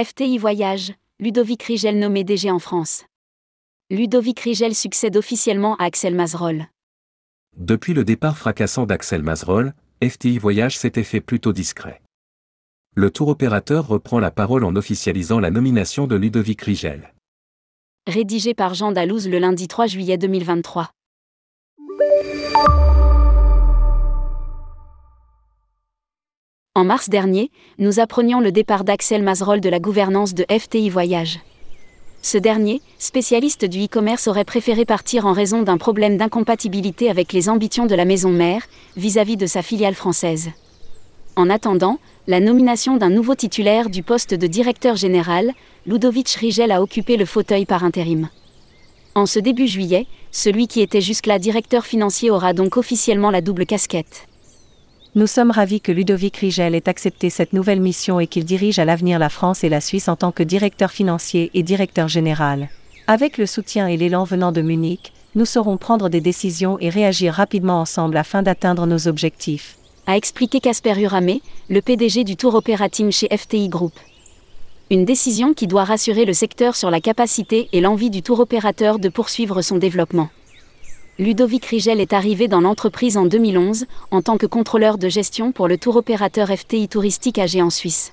FTI Voyage, Ludovic Rigel nommé DG en France. Ludovic Rigel succède officiellement à Axel Mazerol. Depuis le départ fracassant d'Axel Mazerol, FTI Voyage s'était fait plutôt discret. Le tour opérateur reprend la parole en officialisant la nomination de Ludovic Rigel. Rédigé par Jean Dalouse le lundi 3 juillet 2023. En mars dernier, nous apprenions le départ d'Axel Mazerol de la gouvernance de FTI Voyage. Ce dernier, spécialiste du e-commerce, aurait préféré partir en raison d'un problème d'incompatibilité avec les ambitions de la maison mère vis-à-vis de sa filiale française. En attendant, la nomination d'un nouveau titulaire du poste de directeur général, Ludovic Rigel a occupé le fauteuil par intérim. En ce début juillet, celui qui était jusque-là directeur financier aura donc officiellement la double casquette. Nous sommes ravis que Ludovic Rigel ait accepté cette nouvelle mission et qu'il dirige à l'avenir la France et la Suisse en tant que directeur financier et directeur général. Avec le soutien et l'élan venant de Munich, nous saurons prendre des décisions et réagir rapidement ensemble afin d'atteindre nos objectifs. A expliqué Casper Uramé, le PDG du Tour Operating chez FTI Group. Une décision qui doit rassurer le secteur sur la capacité et l'envie du tour opérateur de poursuivre son développement. Ludovic Rigel est arrivé dans l'entreprise en 2011 en tant que contrôleur de gestion pour le tour opérateur FTI Touristique AG en Suisse.